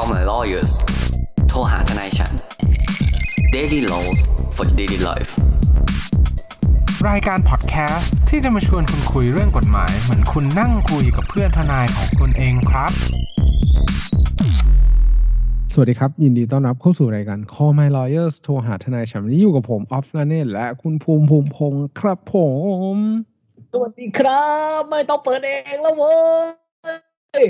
Call my lawyers โทรหาทนายฉัน Daily Laws for daily life รายการพอดแคสต์ที่จะมาชวนคุณคุยเรื่องกฎหมาย เหมือนคุณนั่งคุยกับเพื่อนทนายของคุณเองครับ สวัสดีครับ ยินดีต้อนรับเข้าสู่รายการ Call My Lawyers โทรหาทนายฉันวันนี้อยู่กับผมออฟลาเนตและคุณภูมิภูมิพงศ์ครับผม สวัสดีครับ ไม่ต้องเปิดเองแล้วเว้ย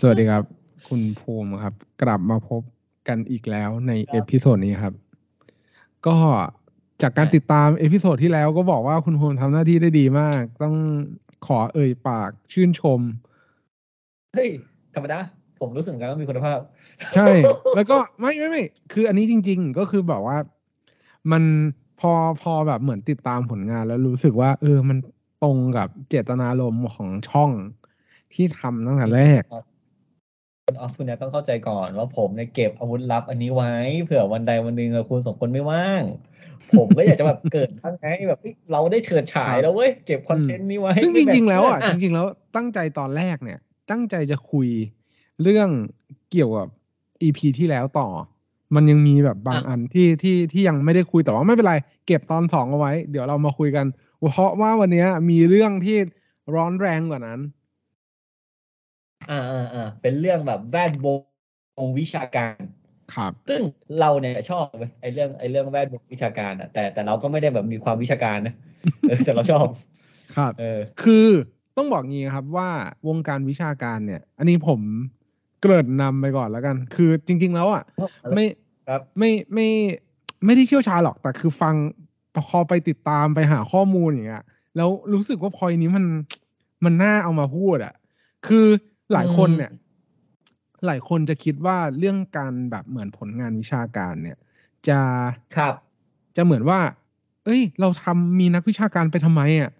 สวัสดีครับ คุณภูมิครับ กลับมาพบกันอีกแล้วใน episode นี้ครับ ก็จากการติดตาม episode ที่แล้วก็บอกว่าคุณภูมิทำหน้าที่ได้ดีมาก ต้องขอเอ่ยปากชื่นชม เฮ้ยธรรมดาผมรู้สึกเหมือนกันว่ามีคุณภาพ ใช่ แล้วก็ไม่ไม่ไม่คืออันนี้จริง ๆ ก็คือแบบว่า มันพอพอแบบเหมือนติดตามผลงานแล้วรู้สึกว่า เออมันตรงกับเจตนารมณ์ของช่องที่ทำตั้งแต่แรก คุณออฟคุณเนี่ยต้องเข้าใจก่อนว่าผมเนี่ยเก็บอาวุธลับอันนี้ไว้เผื่อวันใดวันหนึ่งอะคุณสองคนไม่ว่าง ผมก็อยากจะแบบเกิดทั้งไงแบบเฮ้ยเราได้เฉิดฉายแล้วเว้ยเก็บคอนเทนต์นี้ไว้ซึ่งจริง ๆ แล้วอะบบจริงๆแล้วตั้งใจตอนแรกเนี่ย ตั้งใจจะคุยเรื่องเกี่ยวกับอีพีที่แล้วต่อ มันยังมีแบบบางอันที่ที่ที่ยังไม่ได้คุยแต่ว่าไม่เป็นไร เก็บตอนสองเอาไว้ เดี๋ยวเรามาคุยกัน เพราะว่าวันเนี้ยมีเรื่องที่ร้อนแรงกว่านั้น อ่าอ่าอ่าเป็นเรื่องแบบแวดวงวิชาการ ครับ ซึ่งเราเนี่ยชอบเว้ยไอ้เรื่องไอ้เรื่องแวดวงวิชาการอะแต่แต่เราก็ไม่ได้แบบมีความวิชาการนะเออแต่เราชอบ ครับ เออ คือต้องบอกงี้ครับว่าวงการวิชาการเนี่ย อันนี้ผมเกริ่นนำไปก่อนแล้วกัน คือจริง ๆ แล้วอะไม่ครับไม่ไม่ไม่ได้เชี่ยวชาญหรอกแต่คือฟังพอไปติดตามไปหาข้อมูลอย่างเงี้ยแล้วรู้สึกว่าพอยนี้มันมันน่าเอามาพูดอะ คือ หลายคนเนี่ย หลายคนจะคิดว่าเรื่องการแบบเหมือนผลงานวิชาการเนี่ย จะครับ จะเหมือนว่า เอ้ย เราทำมีนักวิชาการไปทำไมอะ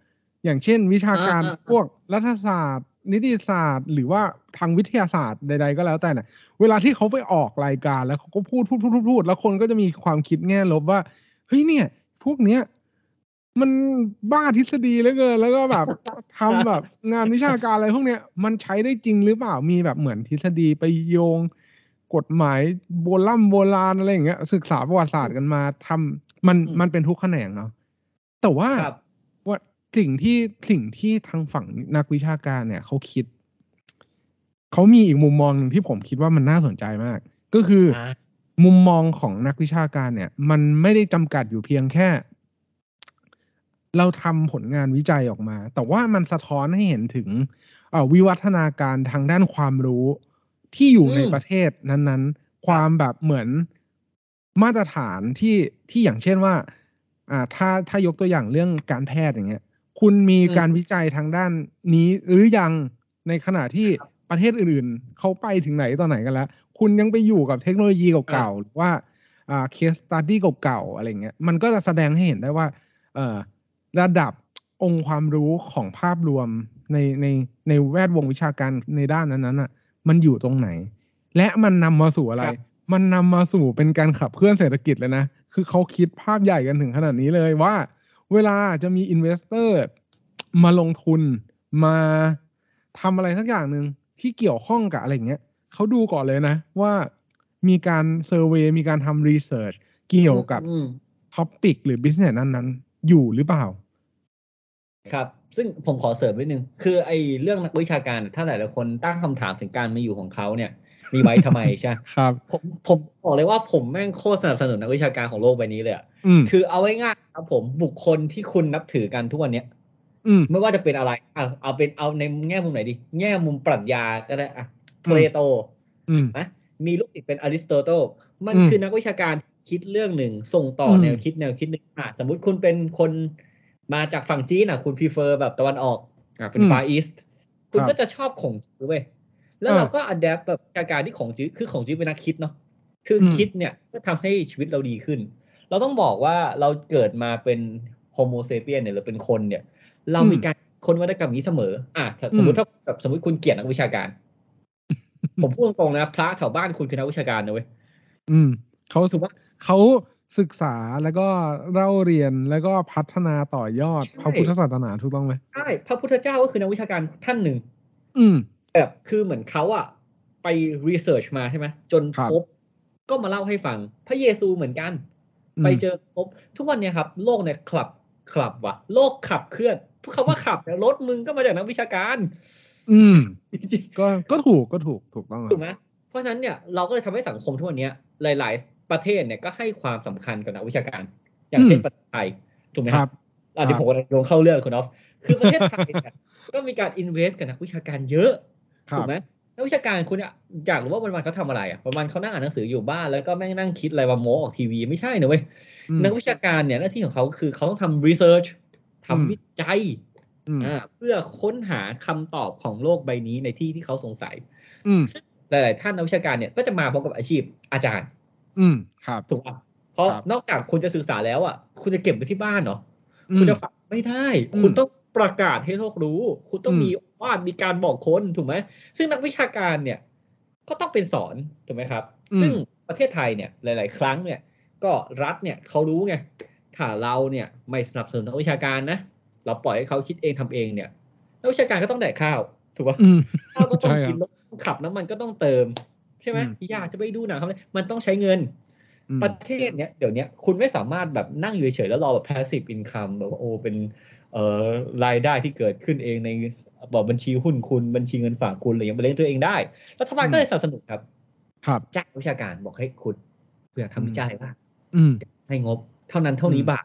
อย่างเช่น วิชาการอ่าอ่าพวกรัฐศาสตร์ นิติศาสตร์ หรือว่าทางวิทยาศาสตร์ใด ๆ ก็แล้วแต่เนี่ยเวลาที่เขาไปออกรายการแล้วเขาก็พูดพูดพูดพูดพูดแล้วคนก็จะมีความคิดแง่ลบว่าเฮ้ยเนี่ย พวกเนี้ย มันบ้าทฤษฎีเหลือเกิน แล้วก็แบบทำแบบงานวิชาการอะไรพวกเนี้ย มันใช้ได้จริงหรือเปล่ามีแบบเหมือนทฤษฎีไปโยง กฎหมายโบราณโบราณอะไรอย่างเงี้ย ศึกษาประวัติศาสตร์กันมาทำมันอืมมันเป็นทุกแขนงเนาะแต่ว่าครับว่าสิ่งที่สิ่งที่ทางฝั่งนักวิชาการเนี่ยเขาคิดเขามีอีกมุมมองหนึ่งที่ผมคิดว่ามันน่าสนใจมาก ก็คือออ่ามุมมองของนักวิชาการเนี่ย มันไม่ได้จำกัดอยู่เพียงแค่ เราทำผลงานวิจัยออกมา แต่ว่ามันสะท้อนให้เห็นถึงเอ่อวิวัฒนาการทางด้านความรู้ที่อยู่ในอืมประเทศนั้นๆ ความแบบเหมือนมาตรฐานที่ที่อย่างเช่นว่า อ่า ถ้าถ้ายกตัวอย่างเรื่องการแพทย์อย่างเงี้ย คุณมีการวิจัยทางด้านนี้หรือยังในขณะที่ประเทศอื่นๆเขาไปถึงไหนต่อไหนกันแล้ว คุณยังไปอยู่กับเทคโนโลยีเก่าๆหรือว่าอ่าเคสตัดดี้เก่าๆอะไรเงี้ยมันก็จะแสดงให้เห็นได้ว่า เอ่อ ระดับองค์ความรู้ของภาพรวมในในในแวดวงวิชาการในด้านนั้นๆอะ มันอยู่ตรงไหน และมันนำมาสู่อะไรครับมันนำมาสู่เป็นการขับเคลื่อนเศรษฐกิจเลยนะ คือเขาคิดภาพใหญ่กันถึงขนาดนี้เลยว่า เวลาจะมี investor มาลงทุนมาทำอะไรสักอย่างหนึ่งที่เกี่ยวข้องกับอะไรอย่างเงี้ยเขาดูก่อนเลยนะ ว่ามีการ survey มีการทำ research เกี่ยวกับอืม topic หรือ business นั้นๆ อยู่หรือเปล่า ครับ ซึ่งผมขอเสริมนิดนึง คือไอ้เรื่องนักวิชาการถ้าหลายๆคนตั้งคำถามถึงการมาอยู่ของเขาเนี่ย มีไว้ทำไมใช่ไหมครับ ผมผมบอกเลยว่าผมแม่งโคตรสนับสนุนนักวิชาการของโลกใบนี้เลยอะอืมคือเอาไว้ง่ายๆครับผมบุคคลที่คุณนับถือกันทุกวันเนี้ยอืมไม่ว่าจะเป็นอะไรอะเอาเป็นเอาในแง่มุมไหนดี แง่มุมปรัชญาก็ได้อะอืมเพลโตอืมนะมีลูกศิษย์เป็นอริสโตเติลมันอืมคือนักวิชาการคิดเรื่องหนึ่งส่งต่ออมแนวคิดแนวคิดหนึ่งอะสมมุติคุณเป็นคน มาจากฝั่งจีนอะ คุณ prefer แบบตะวันออกอะเป็น Far East คุณก็จะชอบขงจื๊อเว้ยแล้วเราก็ adapt แบบวิชาการที่ของจื้อคือของจื้อเป็นนักคิดเนาะคืออคิดเนี่ยก็ทำให้ชีวิตเราดีขึ้น เราต้องบอกว่าเราเกิดมาเป็น Homo sapiens เนี่ยหรือเป็นคนเนี่ย เรามีการค้นนวัตกรรมนี้เสมอ อะถ้าสมมติถ้าแบบสมมติคุณเกลียดนักวิชาการ ผมพูดตรงๆนะ พระแถวบ้านคุณคือนักวิชาการนะเว้ยอืมเขาถูกปะเขา ศึกษาแล้วก็เล่าเรียนแล้วก็พัฒนาต่อยอดใช่พระพุทธศาสนาถูกต้องไหมใช่พระพุทธเจ้าก็คือนักวิชาการท่านหนึ่ง อืมแบบคือเหมือนเขาอะไปรีเสิร์ชมาใช่ไหมจนครับพบ ก็มาเล่าให้ฟัง พระเยซูเหมือนกันอืมไปเจอพบ ทุกวันเนี่ยครับ โลกเนี่ยขับขับว่ะโลกขับเคลื่อนพูดคำว่าขับเนี่ยรถมึงก็มาจากนักวิชาการ อืมจริงก็ก็ถูกก็ถูกถูกต้องๆคถูรักบไหมเพราะฉะนั้นเนี่ยเราก็เลยทำให้สังคมทุกวันเนี้ยหลาย ๆ ประเทศเนี่ยก็ให้ความสำคัญกับนักวิชาการ อย่างเช่นอืมประเทศไทยถูกไหมคครัรับบอันนี้ครับผมกำลังโยงเข้าเรื่องคุณออฟคือประเทศไทยเนี่ยก็มีการ invest กับนักวิชาการเยอะครัถูบกไหมนักวิชาการคุณอะอยากรู้ว่าวันๆเขาทำอะไรอะวันๆเขานั่งอ่านหนังสืออยู่บ้านแล้วก็แม่งนั่งคิดอะไรมาโม้ออกทีวีไม่ใช่นะเว้ยอืมนักวิชาการเนี่ยหน้าที่ของเขาคือเขาต้องทำ research ทำอืมวิจัยอืมอ่าเพื่อค้นหาคำตอบของโลกใบนี้ในที่ที่เขาสงสัยอืมหลาย ๆ ท่านนักวิชาการเนี่ยก็จะมาพร้อมกับอาชีพอาจารย์ อืมครับถูกป่ะเพราะครับนอกจากคุณจะศึกษาแล้วอะ คุณจะเก็บไว้ที่บ้านเหรออืมคุณจะฝากไม่ได้อืมคุณต้องประกาศให้โลกรู้ คุณต้องอืมมีวาดมีการบอกคนถูกไหมซึ่งนักวิชาการเนี่ย ก็ต้องเป็นสอนถูกไหมครับ ซึ่งประเทศไทยเนี่ยหลาย ๆ ครั้งเนี่ย ก็รัฐเนี่ยเขารู้ไงถ้าเราเนี่ยไม่สนับสนุนนักวิชาการนะเราปล่อยให้เขาคิดเองทำเองเนี่ยนักวิชาการก็ต้องแดกข้าวถูกป่ะอืมข้าวก็ต้องใช่ครับกินรถต้องขับน้ำมันก็ต้องเติมใช่ไหมอืมอยากจะไปดูหนังทำอะไรมันต้องใช้เงินอืมประเทศเนี้ยเดี๋ยวเนี้ยคุณไม่สามารถแบบนั่งอยู่เฉยๆแล้วรอแบบ passive income แบบว่าโอ้เป็นเอ่อรายได้ที่เกิดขึ้นเองในบอกบัญชีหุ้นคุณบัญชีเงินฝากคุณอะไรอย่างเงี้ยมาเลี้ยงตัวเองได้รัฐบาลก็เลยสนับสนุนครับ ครับจ้างวิชาการบอกให้คุณเพื่อทำวิจัยว่าอืมให้งบเท่านั้นเท่านี้อืมบาท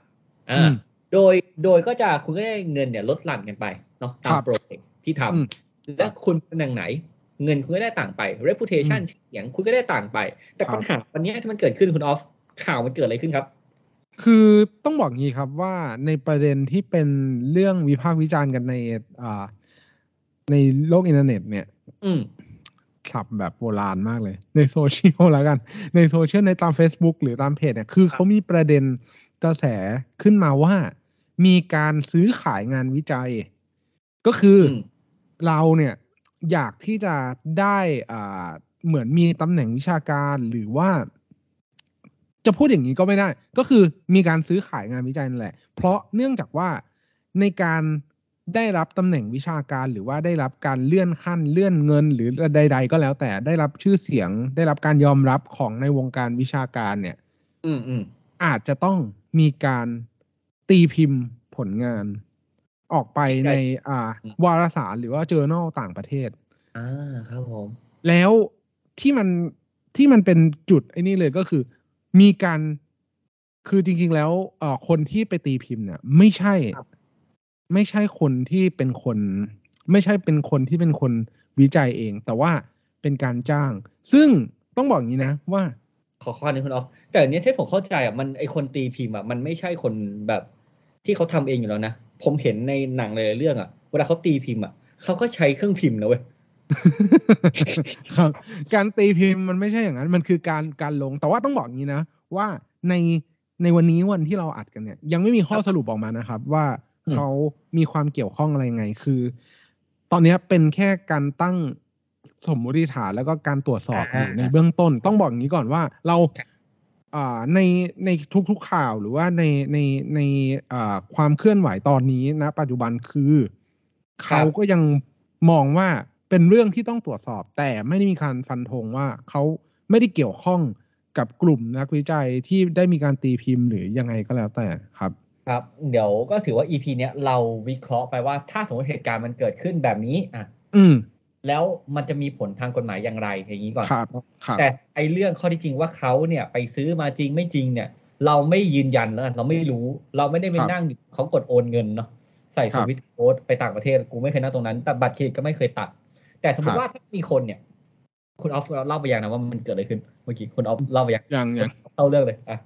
อือ่ามโดยโดยก็จะคุณก็ได้เงินเนี่ยลดหลั่นกันไปเนาะตาครัมบโปรเจกต์ที่ทำอืมและคุณตำแหน่งไหน เงินคุณก็ได้ต่างไป reputation อืมเสียงคุณก็ได้ต่างไป แต่ครับปัญหาวันเนี้ยที่มันเกิดขึ้นคุณออฟข่าวมันเกิดอะไรขึ้นครับ คือต้องบอกงี้ครับว่าในประเด็นที่เป็นเรื่องวิพากษ์วิจารณ์กันในอ่าในโลกอินเทอร์เน็ต เนี่ย อืมสับแบบโบราณมากเลย ในโซเชียลแล้วกัน ในโซเชียลในตาม Facebook หรือตามเพจเนี่ยคือเขามีประเด็นกระแสขึ้นมาว่า มีการซื้อขายงานวิจัย ก็คืออมเราเนี่ย อยากที่จะได้อ่าเหมือนมีตำแหน่งวิชาการหรือว่า จะพูดอย่างนี้ก็ไม่ได้ ก็คือมีการซื้อขายงานวิจัยนั่นแหละ เพราะเนื่องจากว่าในการได้รับตำแหน่งวิชาการหรือว่าได้รับการเลื่อนขั้นเลื่อนเงิน หรือใด ๆ ก็แล้วแต่ได้รับชื่อเสียง ได้รับการยอมรับของในวงการวิชาการเนี่ย อืมอืมอาจจะต้องมีการตีพิมพ์ผลงาน ออกไปในอ่าวารสารหรือว่า journal ต่างประเทศอ่าครับผม แล้วที่มันที่มันเป็นจุดไอ้นี่เลยก็คือ มีการคือจริง ๆ แล้วเอ่อคนที่ไปตีพิมพ์เนี่ย ไม่ใช่ ไม่ใช่คนที่เป็นคน ไม่ใช่เป็นคนที่เป็นคนวิจัยเอง แต่ว่าเป็นการจ้าง ซึ่งต้องบอกอย่างนี้นะว่า ขอข้อนึงคุณออฟแต่อันเนี้ยที่ผมเข้าใจอะมันไอคนตีพิมพ์อะมันไม่ใช่คนแบบที่เขาทำเองอยู่แล้วนะ ผมเห็นในหนังหลายๆเรื่องอะเวลาเขาตีพิมพ์อะเขาก็ใช้เครื่องพิมพ์นะเว้ยครับ การตีพิมพ์มันไม่ใช่อย่างนั้น มันคือการการลง แต่ว่าต้องบอกอย่างนี้นะว่าในในวันนี้วันที่เราอัดกันเนี่ย ยังไม่มีข้อครับสรุปออกมานะครับ ว่าอืมเขามีความเกี่ยวข้องอะไรยังไง คือ ตอนเนี้ยเป็นแค่การตั้งสมมติฐานแล้วก็การตรวจสอบอยู่ในเบื้องต้น ต้องบอกอย่างนี้ก่อนว่า เราอ่า ในในทุกๆข่าวหรือว่าในในในอ่าความเคลื่อนไหวตอนนี้นะ ปัจจุบันคือ เขาก็ยังมองว่าเป็นเรื่องที่ต้องตรวจสอบ แต่ไม่ได้มีการฟันธงว่าเขาไม่ได้เกี่ยวข้องกับกลุ่มนักวิจัยที่ได้มีการตีพิมพ์หรือยังไงก็แล้วแต่ครับ ครับ เดี๋ยวก็ถือว่า EP เนี้ยเราวิเคราะห์ไปว่าถ้าสมมติเหตุการณ์มันเกิดขึ้นแบบนี้อะ อืม แล้วมันจะมีผลทางกฎหมายอย่างไรอย่างนี้ก่อนครับครับแต่ไอเรื่องข้อที่จริงว่าเขาเนี่ยไปซื้อมาจริงไม่จริงเนี่ย เราไม่ยืนยันแล้วกันเราไม่รู้ เราไม่ได้ไปครับนั่งอยู่เขากดโอนเงินเนาะใส่สครับวิตช์โค้ดไปต่างประเทศกูไม่เคยนั่งตรงนั้น แต่บัตรเครดิตก็ไม่เคยตัด แต่สมมครัติบว่าถ้ามีคนเนี่ย คุณออฟเล่าไปยังนะว่ามันเกิดอะไรขึ้นเมื่อกี้คุณออฟเล่าไปยังอย่างอย่างเข้าเรื่องเลยอะ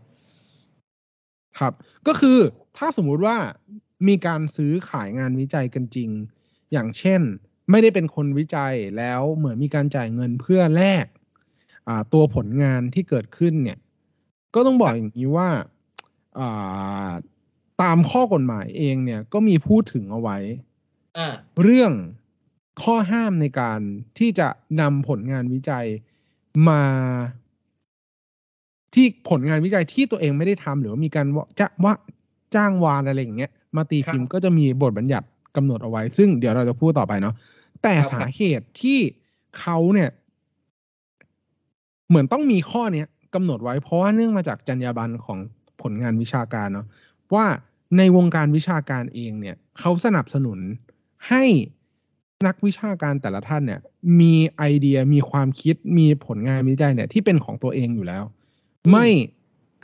ครับ ก็คือถ้าสมมุติว่ามีการซื้อขายงานวิจัยกันจริง อย่างเช่น ไม่ได้เป็นคนวิจัยแล้วเหมือนมีการจ่ายเงินเพื่อแลกอ่าตัวผลงานที่เกิดขึ้นเนี่ย ก็ต้องบอกอย่างนี้ว่าอ่าตามข้อกฎหมายเองเนี่ยก็มีพูดถึงเอาไว้อ่าเรื่องข้อห้ามในการที่จะนำผลงานวิจัยมา ที่ผลงานวิจัยที่ตัวเองไม่ได้ทำหรือว่ามีการว่าจะว่าจ้างวานอะไรอย่างเงี้ยมาตีพิมพ์ก็จะมีบทบัญญัติกำหนดเอาไว้ ซึ่งเดี๋ยวเราจะพูดต่อไปเนาะ แต่ครับสาเหตุที่เขาเนี่ย เหมือนต้องมีข้อเนี้ยกำหนดไว้เพราะว่าเนื่องมาจากจรรยาบรรณของผลงานวิชาการเนาะว่าในวงการวิชาการเองเนี่ยเขาสนับสนุนให้นักวิชาการแต่ละท่านเนี่ย มีไอเดียมีความคิดมีผลงานวิจัยเนี่ย ที่เป็นของตัวเองอยู่แล้ว ไม่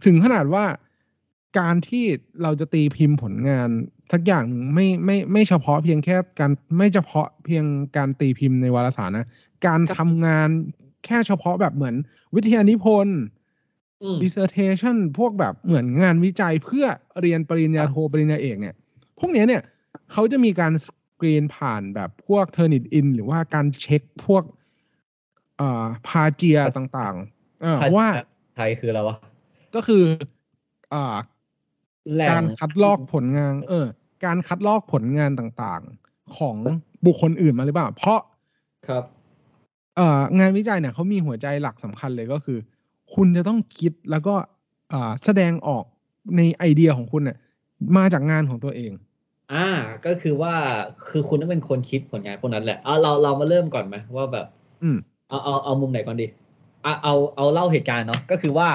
ถึงขนาดว่า การที่เราจะตีพิมพ์ผลงานทักอย่างหนึ่งไม่ไม่ไม่เฉพาะเพียงแค่การไม่เฉพาะเพียงการตีพิมพ์ในวารสารนะ การทำงานแค่เฉพาะแบบเหมือนวิทยานิพนธ์อืม dissertation พวกแบบเหมือนงานวิจัยเพื่อเรียนปริญญาโทปริญญาเอกเนี่ย พวกเนี้ยเนี่ยเขาจะมีการสกรีนผ่านแบบพวก Turnitin หรือว่าการเช็คพวกเอ่อพาเจียต่างๆเออว่าไทยคืออะไรวะ ก็คืออ่าแหล่ง การคัดลอกผลงาน เออ การคัดลอกผลงานต่างๆ ของบุคคลอื่นมาหรือเปล่า เพราะครับ เอ่องานวิจัยเนี่ยเขามีหัวใจหลักสำคัญเลยก็คือ คุณจะต้องคิดแล้วก็อ่าแสดงออกในไอเดียของคุณเนี่ยมาจากงานของตัวเอง อ่า ก็คือว่าคือคุณต้องเป็นคนคิดผลงานพวกนั้นแหละเอาเราเรามาเริ่มก่อนไหมว่าแบบ อืมเอาเอาเอามุมไหนก่อนดีเอาเอาเอาเล่าเหตุการณ์เนาะก็คือว่า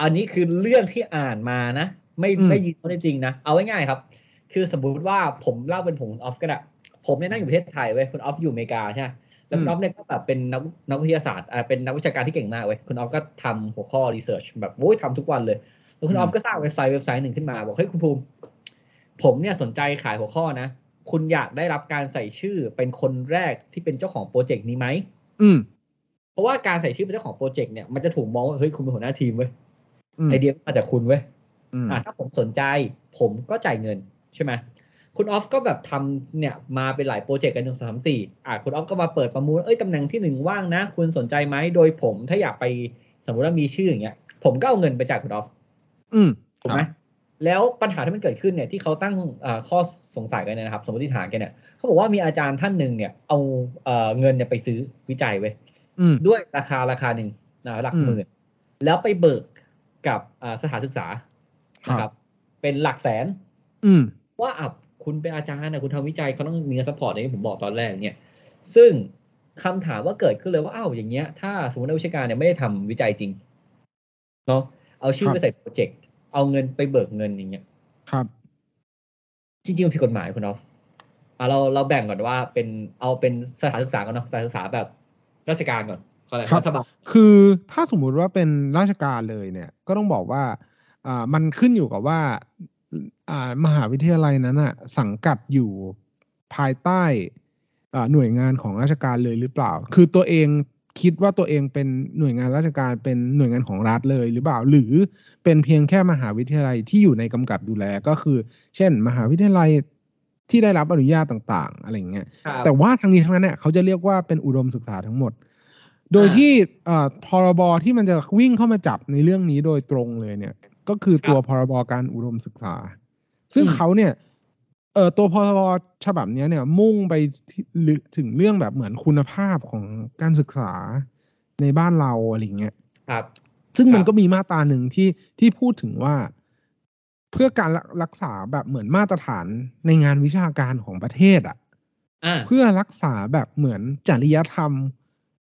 อันนี้คือเรื่องที่อ่านมานะ ไม่อืมไม่ยืนยันจริงนะ เอาง่ายๆครับ คือสมมุติว่าผมเล่าเป็นผมออฟก็ได้ผมเนี่ยนั่งอยู่ประเทศไทยเว้ยคุณออฟอยู่อเมริกาใช่ไหมแล้วคุณออฟเนี่ยก็แบบเป็นนักนักวิทยาศาสตร์อ่าเป็นนักวิชาการที่เก่งมากเว้ยคุณออฟก็ทำหัวข้อ research แบบโอ้ยทำทุกวันเลยแล้วคุณออฟก็สร้างเว็บไซต์เว็บไซต์หนึ่งขึ้นมาบอกเฮ้ยคุณภูมิ ผมเนี่ยสนใจขายหัวข้อนะ คุณอยากได้รับการใส่ชื่อเป็นคนแรกที่เป็นเจ้าของโปรเจกต์นี้ไหมอืม เพราะว่าการใส่ชื่อเป็นเจ้าของโปรเจกต์เนี่ยมันจะถูกมองว่าเฮ้ยคุณเป็นหัวหน้าทีมเว้ยอืมไอเดียมาจากคุณเว้ย อืมอะถ้าผมสนใจผมก็จ่ายเงินใช่ไหมคุณออฟก็แบบทำเนี่ยมาเป็นหลายโปรเจกต์กันหนึ่งสองสามสี่อะคุณออฟก็มาเปิดประมูลเอ้ยตำแหน่งที่หนึ่งว่างนะ คุณสนใจไหมโดยผมถ้าอยากไปสมมติว่ามีชื่ออย่างเงี้ย ผมก็เอาเงินไปจ่ายคุณออฟอืมถูกไหมแล้วปัญหาที่มันเกิดขึ้นเนี่ยที่เขาตั้งเอ่อข้อสงสัยกันเนี่ยนะครับ สมมติฐานกันเนี่ยเขาบอกว่ามีอาจารย์ท่านหนึ่งเนี่ยเอาเอ่อเงินเนี่ยไปซื้อวิจัยไว้ยอืมด้วยราคาราคาหนึ่งนะหลักอืมหมื่นแล้วไปเบิกกับอ่าสถานศึกษาครับ นะครับ เป็นหลักแสน อืมว่าอะคุณเป็นอาจารย์นะคุณทำวิจัยเขาต้องมีเงิน support อย่างที่ผมบอกตอนแรกเนี่ย ซึ่งคำถามว่าเกิดขึ้นเลยว่าอ้าวอย่างเงี้ย ถ้าสมมตินักวิชาการเนี่ยไม่ได้ทำวิจัยจริงเนาะเอาชื่อครับไปใส่โปรเจกต์เอาเงินไปเบิกเงินอย่างเงี้ย ครับ จริงๆมันผิดกฎหมายคุณอ๊อฟอะเราเราแบ่งก่อนว่าเป็นเอาเป็นสถานศึกษาก่อนเนาะสถานศึกษาแบบราชการก่อนเขาอะไรครับรัฐบาลคือถ้าสมมุติว่าเป็นราชการเลยเนี่ย ก็ต้องบอกว่า อ่ามันขึ้นอยู่กับว่าอ่ามหาวิทยาลัยนั้นอะสังกัดอยู่ภายใต้อ่าหน่วยงานของราชการเลยหรือเปล่า คือตัวเองคิดว่าตัวเองเป็นหน่วยงานราชการเป็นหน่วยงานของรัฐเลยหรือเปล่า หรือเป็นเพียงแค่มหาวิทยาลัยที่อยู่ในกำกับดูแลก็คือ เช่น มหาวิทยาลัยที่ได้รับอนุญาตต่างๆ อะไรอย่างเงี้ยครับแต่ว่าทั้งนี้ทั้งนั้นเนี่ยเขาจะเรียกว่าเป็นอุดมศึกษาทั้งหมด โดยอ่าที่เอ่อพรบที่มันจะวิ่งเข้ามาจับในเรื่องนี้โดยตรงเลยเนี่ย ก็คือตัวพรบการอุดมศึกษา ซึ่งอืมเขาเนี่ยเอ่อตัวพรบฉบับเนี้ยเนี่ย มุ่งไปที่ลึกถึงเรื่องแบบเหมือนคุณภาพของการศึกษาในบ้านเราอะไรอย่างเงี้ยครับ ซึ่งมันครับก็มีมาตราหนึ่งที่ที่พูดถึงว่า เพื่อการรักรักษาแบบเหมือนมาตรฐานในงานวิชาการของประเทศอะอ่าเพื่อรักษาแบบเหมือนจริยธรรม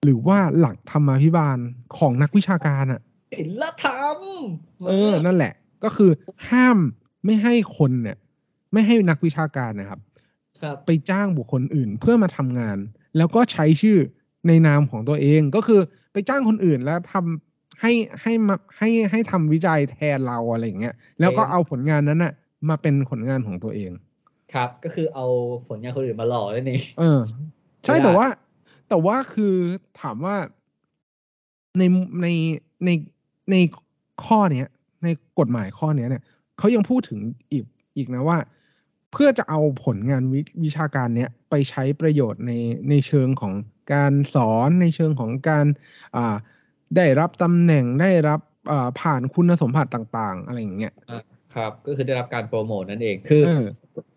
หรือว่าหลักธรรมาภิบาลของนักวิชาการอะ ศิลธรรมเออ นั่นแหละ ก็คือห้ามไม่ให้คนเนี่ย ไม่ให้นักวิชาการนะครับครับ ไปจ้างบุคคลอื่นเพื่อมาทำงาน แล้วก็ใช้ชื่อในนามของตัวเองก็คือไปจ้างคนอื่นแล้วทำให้ให้มาให้ให้ทำวิจัยแทนเราอะไรอย่างเงี้ยแล้วก็เอาผลงานนั้นน่ะ มาเป็นผลงานของตัวเอง ครับ ก็คือเอาผลงานคนอื่นมาหล่อนั่นเองเออ ใช่ไม่ได้แต่ว่า แต่ว่าคือถามว่าในในใน ในข้อเนี้ย ในกฎหมายข้อเนี้ยเนี่ยเขายังพูดถึงอีกอีกนะว่า เพื่อจะเอาผลงานวิวิชาการเนี้ยไปใช้ประโยชน์ในในเชิงของการสอนในเชิงของการอ่าได้รับตำแหน่งได้รับอ่าผ่านคุณสมบัติต่าง ๆ อะไรอย่างเงี้ยครับ ก็คือได้รับการโปรโมทนั่นเองคือเออ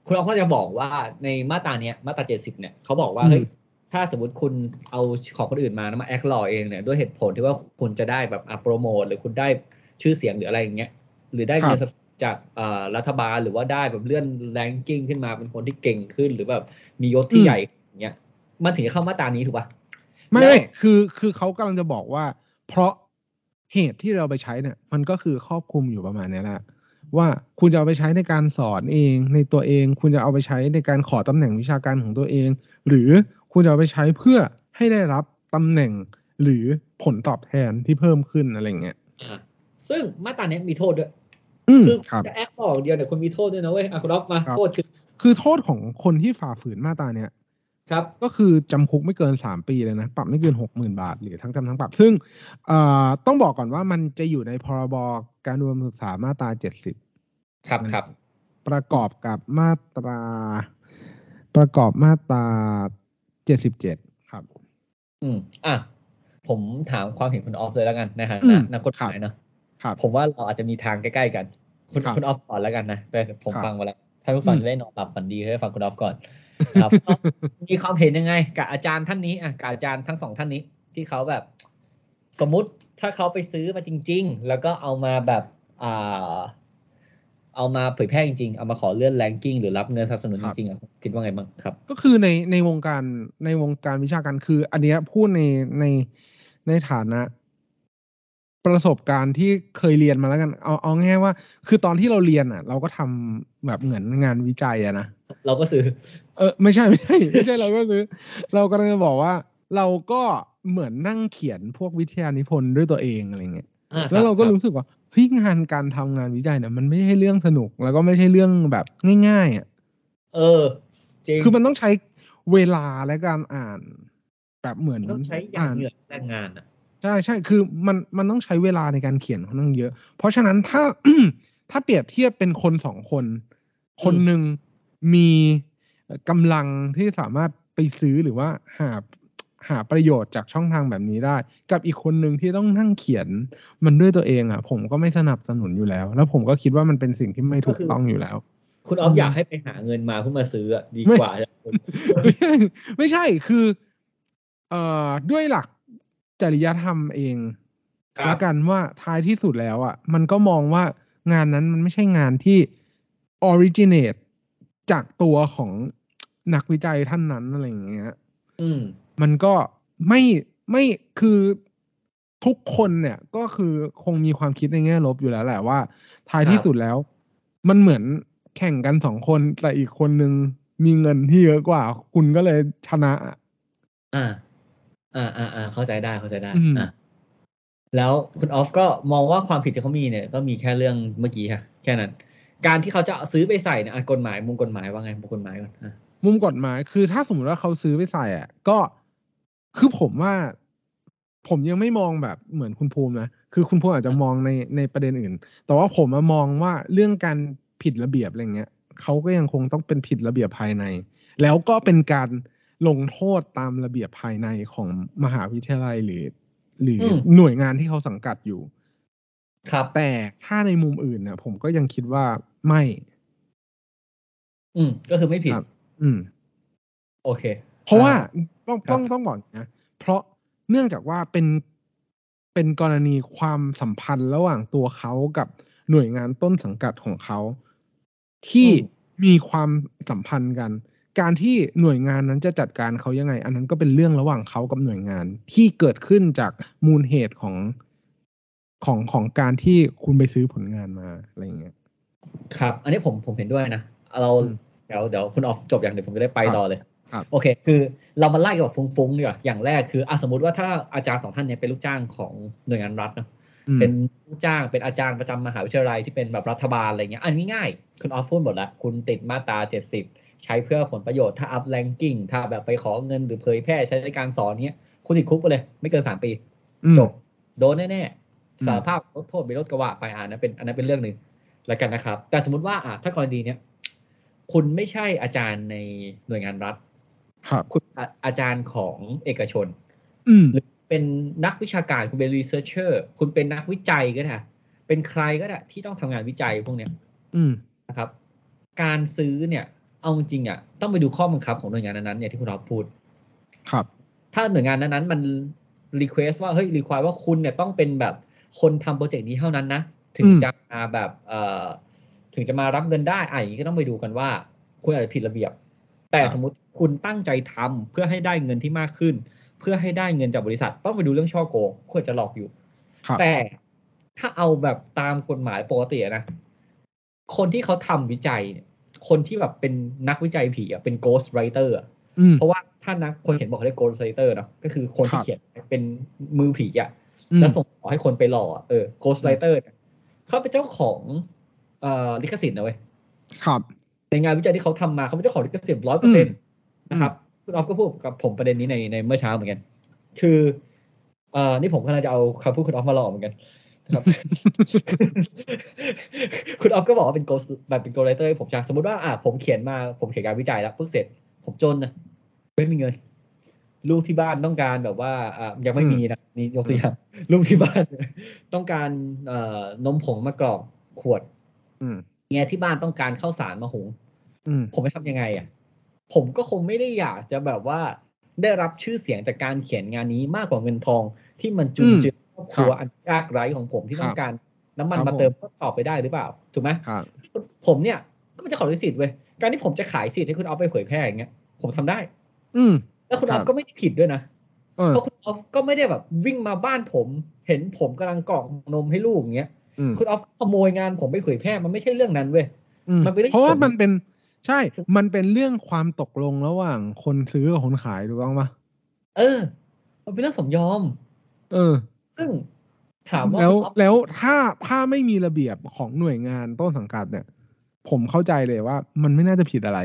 คุณอ๊อฟก็จะบอกว่าในมาตราเนี้ยมาตราเจ็ดสิบเนี่ยเขาบอกว่าอืมเฮ้ย ถ้าสมมติคุณเอาของคนอื่นมาแล้วมาแอคลอเองเนี่ยด้วยเหตุผลที่ว่าคุณจะได้แบบอะโปรโมทหรือคุณได้ชื่อเสียงหรืออะไรอย่างเงี้ยหรือได้เงินสนับสนุนจากอ่ารัฐบาลหรือว่าได้แบบเลื่อนแรงกิ้งขึ้นมาเป็นคนที่เก่งขึ้น หรือแบบมียศที่ใหญ่อย่างเงี้ยมันถึงจะเข้ามาตรานี้ถูกป่ะไม่แล้วไม่คือคือเขากำลังจะบอกว่า เพราะเหตุที่เราไปใช้เนี่ย มันก็คือครอบคลุมอยู่ประมาณเนี้ยแหละว่าคุณจะเอาไปใช้ในการสอนเองในตัวเอง คุณจะเอาไปใช้ในการขอตำแหน่งวิชาการของตัวเอง หรือ คุณจะเอาไปใช้เพื่อให้ได้รับตำแหน่งหรือผลตอบแทนที่เพิ่มขึ้นอะไรเงี้ยอ่าซึ่งมาตราเนี้ยมีโทษด้วยอืมคือครับจะแอคออกเดียวเนี่ยคุณมีโทษด้วยนะเว้ยอะคุณอ๊อฟมาครับโทษคือ คือโทษของคนที่ฝ่าฝืนมาตราเนี้ยครับ ก็คือจำคุกไม่เกินสามปีเลยนะ ปรับไม่เกินหกหมื่นบาท หรือทั้งจำทั้งปรับ ซึ่งเอ่อต้องบอกก่อนว่ามันจะอยู่ในพรบการรวมศึกษามาตราเจ็ดสิบครับครับ ประกอบกับมาตรา ประกอบมาตรา เจ็ดสิบเจ็ดครับ อืมอะผมถามความเห็นคุณออฟเลยแล้วกันนะฮะอืมนักกฎหมายเนาะครับผมว่าเราอาจจะมีทางใกล้ๆกัน คุณครับคุณออฟก่อนแล้วกันนะแต่ผมครับฟังมาแล้วท่านผู้ฟังอืมจะได้นอนหลับฝันดีให้ฟังคุณออฟก่อน ครับก็มีความเห็นยังไง กับอาจารย์ท่านนี้อะกับอาจารย์ทั้งสองท่านนี้ ที่เขาแบบ สมมุติถ้าเขาไปซื้อมาจริง ๆ แล้วก็เอามาแบบอ่า เอามาเผยแพร่จริงๆ เอามาขอเลื่อนแรงกิ้งหรือรับเงินสนับสนุนคจรับริงๆอะคิดว่าไงบ้างครับ ก็คือในในวงการในวงการวิชาการคือ อันเนี้ยพูดในในในฐานะ ประสบการณ์ที่เคยเรียนมาแล้วกัน เอาเอาง่ายๆว่า คือตอนที่เราเรียนอะ เราก็ทำแบบเหมือนงานวิจัยอะนะเราก็ซื้อ เออไม่ใช่ไม่ใช่ไม่ใช่เราก็ซื้อ เรากำลังจะบอกว่า เราก็เหมือนนั่งเขียนพวกวิทยานิพนธ์ด้วยตัวเองอะไรเงี้ยอ่าแล้วเราก็คบรู้สึกว่า เฮ้ยงานการทำงานวิจัยเนี่ยมันไม่ใช่เรื่องสนุก แล้วก็ไม่ใช่เรื่องแบบง่ายๆอะเออจริงคือมันต้องใช้เวลาและการอ่าน แบบเหมือนต้องใช้อย่างอ่านเหงื่อแรงงานอะใช่ใช่คือมันมันต้องใช้เวลาในการเขียนค่อนข้างเยอะ เพราะฉะนั้นถ้าถ้าเปรียบเทียบเป็นคนสองคน คนหนึ่งมีกำลังที่สามารถไปซื้อหรือว่าหา หาประโยชน์จากช่องทางแบบนี้ได้ กับอีกคนหนึ่งที่ต้องนั่งเขียนมันด้วยตัวเองอะ ผมก็ไม่สนับสนุนอยู่แล้ว แล้วผมก็คิดว่ามันเป็นสิ่งที่ไม่ถูกต้องอยู่แล้ว คุณออฟอืมอยากให้ไปหาเงินมาเพื่อมาซื้ออะดีไม่กว่าไม่ใช่ไม่ใช่คือ เอ่อด้วยหลักจริยธรรมเองครับแล้วกันว่าท้ายที่สุดแล้วอะ มันก็มองว่างานนั้นมันไม่ใช่งานที่ originate จากตัวของนักวิจัยท่านนั้นอะไรอย่างเงี้ย อืม มันก็ไม่ไม่คือทุกคนเนี่ยก็คือคงมีความคิดในแง่ลบอยู่แล้วแหละว่า ท้ายที่สุดแล้ว มันเหมือนแข่งกันสองคนแต่อีกคนนึงมีเงินที่เยอะกว่า คุณก็เลยชนะอะอ่า อ่าอ่าอ่าเข้าใจได้เข้าใจได้อืมอะแล้วคุณออฟก็มองว่าความผิดที่เขามีเนี่ย ก็มีแค่เรื่องเมื่อกี้ค่ะแค่นั้น การที่เขาจะเอาซื้อไปใส่เนี่ยอะกฎหมายมุมกฎหมายว่าไงมุมกฎหมายก่อนอะมุมกฎหมายคือถ้าสมมติว่าเขาซื้อไปใส่อะ ก็ คือผมว่าผมยังไม่มองแบบเหมือนคุณภูมินะ คือคุณภูมิอาจจะมองในในประเด็นอื่น แต่ว่าผมมามองว่าเรื่องการผิดระเบียบอะไรเงี้ยเขาก็ยังคงต้องเป็นผิดระเบียบภายใน แล้วก็เป็นการลงโทษตามระเบียบภายในของมหาวิทยาลัยหรือ หรืออมหน่วยงานที่เขาสังกัดอยู่ ครับ แต่ถ้าในมุมอื่นเนี่ยผมก็ยังคิดว่าไม่ อืม ก็คือไม่ผิดครับอืม โอเค เพราะว่าอ่ ต้องครับต้องต้องบอกอย่างนี้นะเพราะเนื่องจากว่าเป็นเป็นกรณีความสัมพันธ์ระหว่างตัวเขากับหน่วยงานต้นสังกัดของเขา ที่มีความสัมพันธ์กัน การที่หน่วยงานนั้นจะจัดการเขายังไง อันนั้นก็เป็นเรื่องระหว่างเขากับหน่วยงาน ที่เกิดขึ้นจากมูลเหตุของของของการที่คุณไปซื้อผลงานมาอะไรอย่างเงี้ย ครับ อันนี้ผมผมเห็นด้วยนะ เราอืมเดี๋ยวเดี๋ยวคุณออฟจบอย่างเดี๋ยวผมจะได้ไปครับต่อเลยครับ โอเค คือเรามาไล่กันแบบฟุ้งๆดีกว่าอย่างแรกคืออะสมมติว่าถ้าอาจารย์สองท่านเนี่ยเป็นลูกจ้างของหน่วยงานรัฐเนอะอืมเป็นลูกจ้างเป็นอาจารย์ประจำมหาวิทยาลัยที่เป็นแบบรัฐบาลอะไรเงี้ยอันนี้ง่ายคุณออฟพูดหมดแล้วคุณติดมาตราเจ็ดสิบใช้เพื่อผลประโยชน์ถ้าอัพแรงกิ้งถ้าแบบไปขอเงินหรือเผยแพร่ใช้ในการสอนเนี้ยคุณติดคุกไปเลย ไม่เกินสามปีอืมจบโดนแน่อืมๆสารภาพลดโทษไปลดกระว่าไปอ่านะเป็นอันนั้นเป็นเรื่องหนึ่งแล้วกันนะครับ แต่สมมติว่าอะถ้ากรณีเนี้ยคุณไม่ใช่อาจารย์ในหน่วยงานรัฐ ครับคุณอาอาจารย์ของเอกชนอืมหรือเป็นนักวิชาการคุณเป็น researcher คุณเป็นนักวิจัยก็ได้เป็นใครก็ได้ที่ต้องทำงานวิจัยพวกเนี้ย อืมนะครับ การซื้อเนี่ย เอาจริงๆอะต้องไปดูข้อบังคับของหน่วยงานนั้นๆเนี่ยที่คุณออฟพูด ครับ ถ้าหน่วยงานนั้นๆมัน request ว่าเฮ้ย require ว่าคุณเนี่ยต้องเป็นแบบคนทำโปรเจกต์นี้เท่านั้นนะถึงอืมจะมาแบบเอ่อถึงจะมารับเงินได้อะอย่างนี้ก็ต้องไปดูกันว่า คุณอาจจะผิดระเบียบ แต่สมมติคุณตั้งใจทำเพื่อให้ได้เงินที่มากขึ้น เพื่อให้ได้เงินจากบริษัท ต้องไปดูเรื่องช่อโกงคุณอาจจะหลอกอยู่ครับแต่ถ้าเอาแบบตามกฎหมายปกติอะนะ คนที่เขาทำวิจัยเนี่ยคนที่แบบเป็นนักวิจัยผีอะเป็น ghost writer อะอืมเพราะว่าถ้านักคนเขียนบอกเขาเรียก ghost writer เนาะก็คือคนครัที่บเขียนเป็นมือผีอะอืมแล้วส่งต่อให้คนไปหล่ออะเออ ghost writer เนี่ยเขาเป็นเจ้าของเอ่อลิขสิทธิ์นะเว้ยครับ ในงานวิจัยที่เขาทำมาเขาเป็นเจ้าของลิขสิทธิ์ร้อยเปอร์เซ็นต์นะครับคุณออฟก็พูดกับผมประเด็นนี้ในในเมื่อเช้าเหมือนกัน คือเอ่อนี่ผมกำลังจะเอาคำพูดคุณออฟมาหลอกเหมือนกันนะครับ คุณออฟก็บอกว่าเป็น ghost แบบเป็น ghost writer ให้ผมใช่สมมติว่าอะผมเขียนมาผมเขียนการวิจัยแล้วเพิ่งเสร็จ ผมจนนะไม่มีเงิน ลูกที่บ้านต้องการแบบว่าอะยังไม่มีนะนี่ยกตัวอย่างลูกที่บ้าน ต้องการเอ่อนมผงมากรอกขวดอืม เมียที่บ้านต้องการข้าวสารมาหุงอืมผมจะทำยังไงอะ ผมก็คงไม่ได้อยากจะแบบว่าได้รับชื่อเสียงจากการเขียนงานนี้มากกว่าเงินทองที่มันจุนเจือครอบครัวอันยากไร้ของผมที่ต้องการน้ำมันมาเติมเพื่อต่อไปได้หรือเปล่า ถูกไหมครับผมเนี่ย ก็ไม่จะขอลิขสิทธิ์เว้ยการที่ผมจะขายสิทธิ์ให้คุณเอาไปเผยแพร่อย่างเงี้ยผมทำได้ อืมแล้วคุณครัเอาบก็ไม่ได้ผิดด้วยนะเออเพราะคุณเอาก็ไม่ได้แบบวิ่งมาบ้านผม เห็นผมกำลังกรอกนมให้ลูกอย่างเงี้ยอืม คุณเอาขโมยงานผมไปเผยแพร่มันไม่ใช่เรื่องนั้นเว้ยอืมมันเป็นเรื่องเพราะว่าส่วนมันเป็นใช่ มันเป็นเรื่องความตกลงระหว่างคนซื้อกับคนขายถูกต้องปะเออ มันเป็นเรื่องสมยอม เออ ซึ่งถามว่าแล้วคุณอ๊อฟแล้วถ้าถ้าไม่มีระเบียบของหน่วยงานต้นสังกัดเนี่ย ผมเข้าใจเลยว่ามันไม่น่าจะผิดอะไร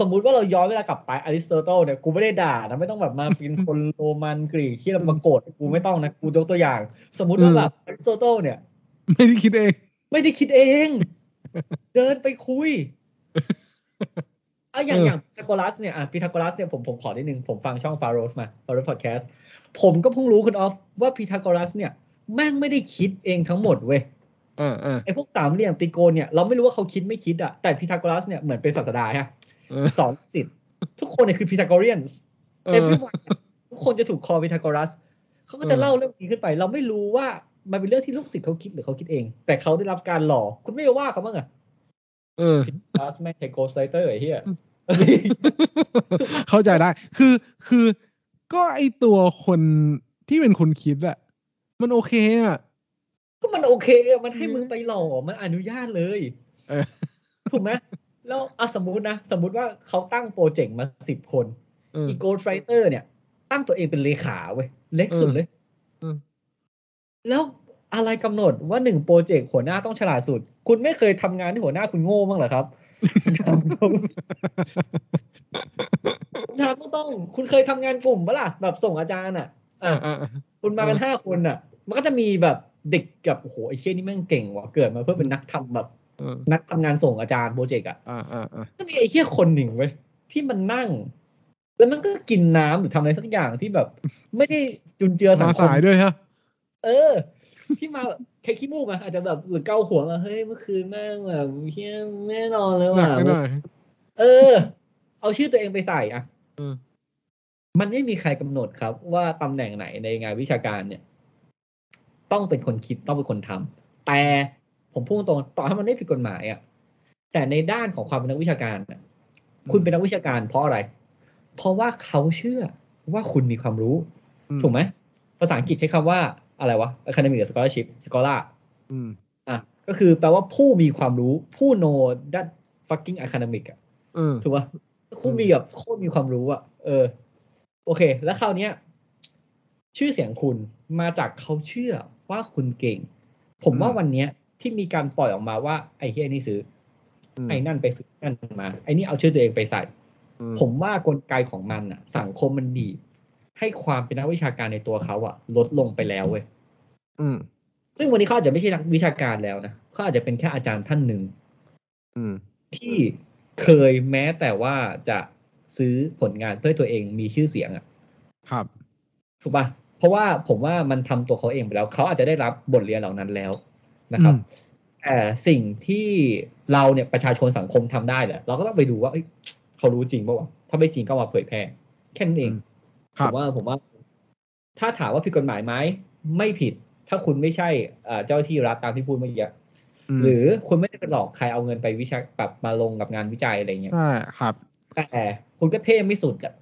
สมมุติว่าเราย้อนเวลากลับไปอริสโตเติลเนี่ยกูไม่ได้ด่านะไม่ต้องแบบมาเป็นคนโรมันกรีกที่เรามาโกรธกูไม่ต้องนะกูยกตัวอย่าง สมมุติว่าอืมแบบอริสโตเติลเนี่ย ไม่ได้คิดเอง ไม่ได้คิดเอง เดินไปคุยอะอย่างเออออย่างพีทาโกรัสเนี่ยอะพีทาโกรัสเนี่ยผมผมขอนิดนึง ผมฟังช่องฟาโรสมาฟาโรสพอดแคสต์ผมก็เพิ่งรู้คุณออฟว่าพีทาโกรัสเนี่ยแม่งไม่ได้คิดเองทั้งหมดเว้ยเออเออไอ้พวกสามเหลี่ยมตรีโกณเนี่ยเราไม่รู้ว่าเขาคิดไม่คิดอะแต่พีทาโกรัสเนี่ยเหมือนเป็นศาสดาฮะเออสอนศิษย์ทุกคนเนี่ยคือ Pythagorean เออ everyone ทุกคนจะถูก call พีทาโกรัสเขาก็จะเออเล่าเรื่องนี้ขึ้นไป เราไม่รู้ว่า มันเป็นเรื่องที่ลูกศิษย์เขาคิดหรือเขาคิดเอง แต่เขาได้รับการหล่อ คุณไม่ว่าเขาบ้างอะเออพีทาโกรัสแม่งใช้ ghostwriter ไอ้เหี้ยเข้าใจได้ คือคือก็ไอตัวคนที่เป็นคนคิดอะมันโอเคอะก็มันโอเคอะมันให้มึงไปหล่อ มันอนุญาตเลยเออถูกไหมแล้วอะสมมุตินะ สมมุติว่าเขาตั้งโปรเจกต์มาสิบคนเอออีโกลไฟเตอร์เนี่ย ตั้งตัวเองเป็นเลขาเว้ย เล็กสุดเลยเออ แล้วอะไรกำหนดว่าหนึ่งโปรเจกต์หัวหน้าต้องฉลาดสุด คุณไม่เคยทำงานที่หัวหน้าคุณโง่บ้างเหรอครับถามตรงถามตรงๆคุณเคยทำงานกลุ่มปะล่ะแบบส่งอาจารย์อะอะอ่าอ่าคุณมากันห้าคนอะ มันก็จะมีแบบเด็กกับโอ้โหไอ้เชี่ยนี่แม่งเก่งว่ะเกิดมาเพื่อเป็นนักทำแบบเออนักทำงานส่งอาจารย์โปรเจกต์อะอ่าอ่าอ่าก็มีไอ้เหี้ยคนหนึ่งเว้ยที่มันนั่ง แล้วมันก็กินน้ำหรือทำอะไรสักอย่างที่แบบ ไม่ได้จุนเจือสัมางคมสายด้วยฮะ เออ ที่มาแบบแค่ขี้มูกอะอาจจะแบบหรือเกาหัวมาเฮ้ยเมื่อคืนแม่งแบบเฮียแม่นอนเลยหนัว่ะกไปหน่อยเออ เอาชื่อตัวเองไปใส่อะเออมันไม่มีใครกำหนดครับ ว่าตำแหน่งไหนในงานวิชาการเนี่ย ต้องเป็นคนคิดต้องเป็นคนทำแต่ผมพูดตรงๆต่อให้มันไม่ผิดกฎหมายอะแต่ในด้านของความเป็นนักวิชาการน่ะคุณเป็นนักวิชาการเพราะอะไร เพราะว่าเขาเชื่อว่าคุณมีความรู้อืมถูกไหมภาษาอังกฤษใช้คำว่า อะไรวะ academic scholarship scholar อืมอะก็คือแปลว่าผู้มีความรู้ผู้ know that fucking academic อะเออถูกป่ะผู้มีแบบโคตรมีความรู้อะเออ โอเค แล้วคราวเนี้ย ชื่อเสียงคุณมาจากเขาเชื่อว่าคุณเก่ง ผมว่าอืมวันเนี้ยที่มีการปล่อยออกมาว่า ไอ้เฮียนี่ซื้ออืมไอ้นั่นไปซื้อนั่นมา ไอ้นี่เอาชื่อตัวเองไปใส่อืมผมว่ากลไกของมันอะ สังคมมันบีบ ให้ความเป็นนักวิชาการในตัวเขาอะลดลงไปแล้วเว้ยอืม ซึ่งวันนี้เขาอาจจะไม่ใช่นักวิชาการแล้วนะเขาอาจจะเป็นแค่อาจารย์ท่านหนึ่งอืมที่เคยแม้แต่ว่าจะซื้อผลงานเพื่อให้ตัวเองมีชื่อเสียงอะครับถูกปะเพราะว่าผมว่ามันทำตัวเขาเองไปแล้ว เขาอาจจะได้รับบทเรียนเหล่านั้นแล้วนะครับอืมแต่สิ่งที่เราเนี่ยประชาชนสังคมทำได้แหละเราก็ต้องไปดูว่าเอ้ยเขารู้จริงป่าวะถ้าไม่จริงก็มาเผยแพร่แค่นั้นเองค ผรับมว่าผมว่า ถ้าถามว่าผิดกฎหมายไหมไม่ผิด ถ้าคุณไม่ใช่เอ่อเจ้าหน้าที่รัฐตามที่พูดเมื่อกี้มหรือคุณไม่ได้ไปหลอกใครเอาเงินไปวิชาแบบมาลงกับงานวิจัยอะไรเงี้ยใช่ครับ แต่คุณก็เท่ไม่สุดอะ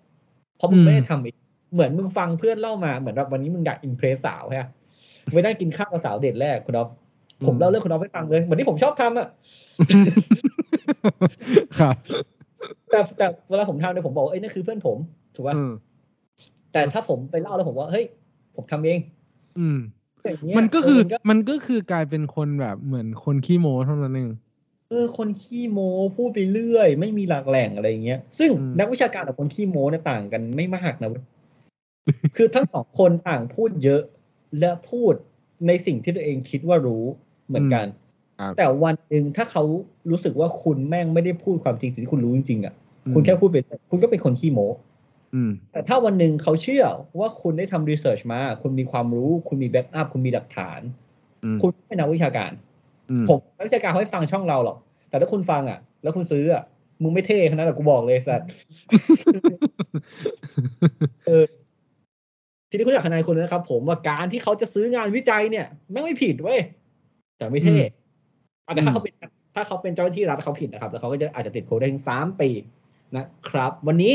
เพราะมึงอืมไม่ได้ทำอีกเหมือนมึงฟังเพื่อนเล่ามาเหมือนแบบวันนี้มึงอยากอิมเพรสสาวใช่ไหมไปนั่งกินข้าวกับสาวเดทแรกคุณอ๊อฟผมเล่าเรื่องคุณอ๊อฟให้ฟังเลยเหมือนที่ผมชอบทำอะครับ แต่แต่เวลาผมทำเนี่ยผมบอกว่าเอ้ยนั่นคือเพื่อนผมถูกป่ะอืม แต่ถ้าผมไปเล่าแล้วผมว่าเฮ้ยผมทำเอง อืมอย่างเงี้ยมันก็คือเมันก็คือกลายเป็นคนแบบเหมือนคนขี้โม้เท่านั้นเองเออคนขี้โม้พูดไปเรื่อย ไม่มีหลักแหล่งอะไรอย่างเงี้ย ซึ่งอืมนักวิชาการกับคนขี้โม้เนี่ยต่างกันไม่มากนะเว้ยคือทั้งสองคนต่างพูดเยอะ และพูดในสิ่งที่ตัวเองคิดว่ารู้เหมือนกันครับแต่วันหนึ่งถ้าเขารู้สึกว่าคุณแม่งไม่ได้พูดความจริงสิ่งที่คุณรู้จริงๆอะคุณแค่พูดไปเรื่อยคุณก็เป็นคนขี้โม้อืม แต่ถ้าวันหนึ่งเขาเชื่อว่าคุณได้ทำ research มา คุณมีความรู้ คุณมี backup คุณมีหลักฐานอืมคุณเป็นนักวิชาการอืมผมนักวิชาการเขาให้ฟังช่องเราหรอก แต่ถ้าคุณฟังอะ แล้วคุณซื้ออะ มึงไม่เท่ขนาดนั้นหรอกกูบอกเลยสัตว์ทีนี้คุณอยากทนายคุณนะครับ ผมว่าการที่เขาจะซื้องานวิจัยเนี่ยแม่งไม่ผิดเว้ย แต่ไม่เท่อะแต่ถ้าเขาเป็นถ้าเขาเป็นเจ้าหน้าที่รัฐเขาผิดนะครับ แล้วเขาก็จะอาจจะติดโทษได้ถึงสามปีนะครับ วันนี้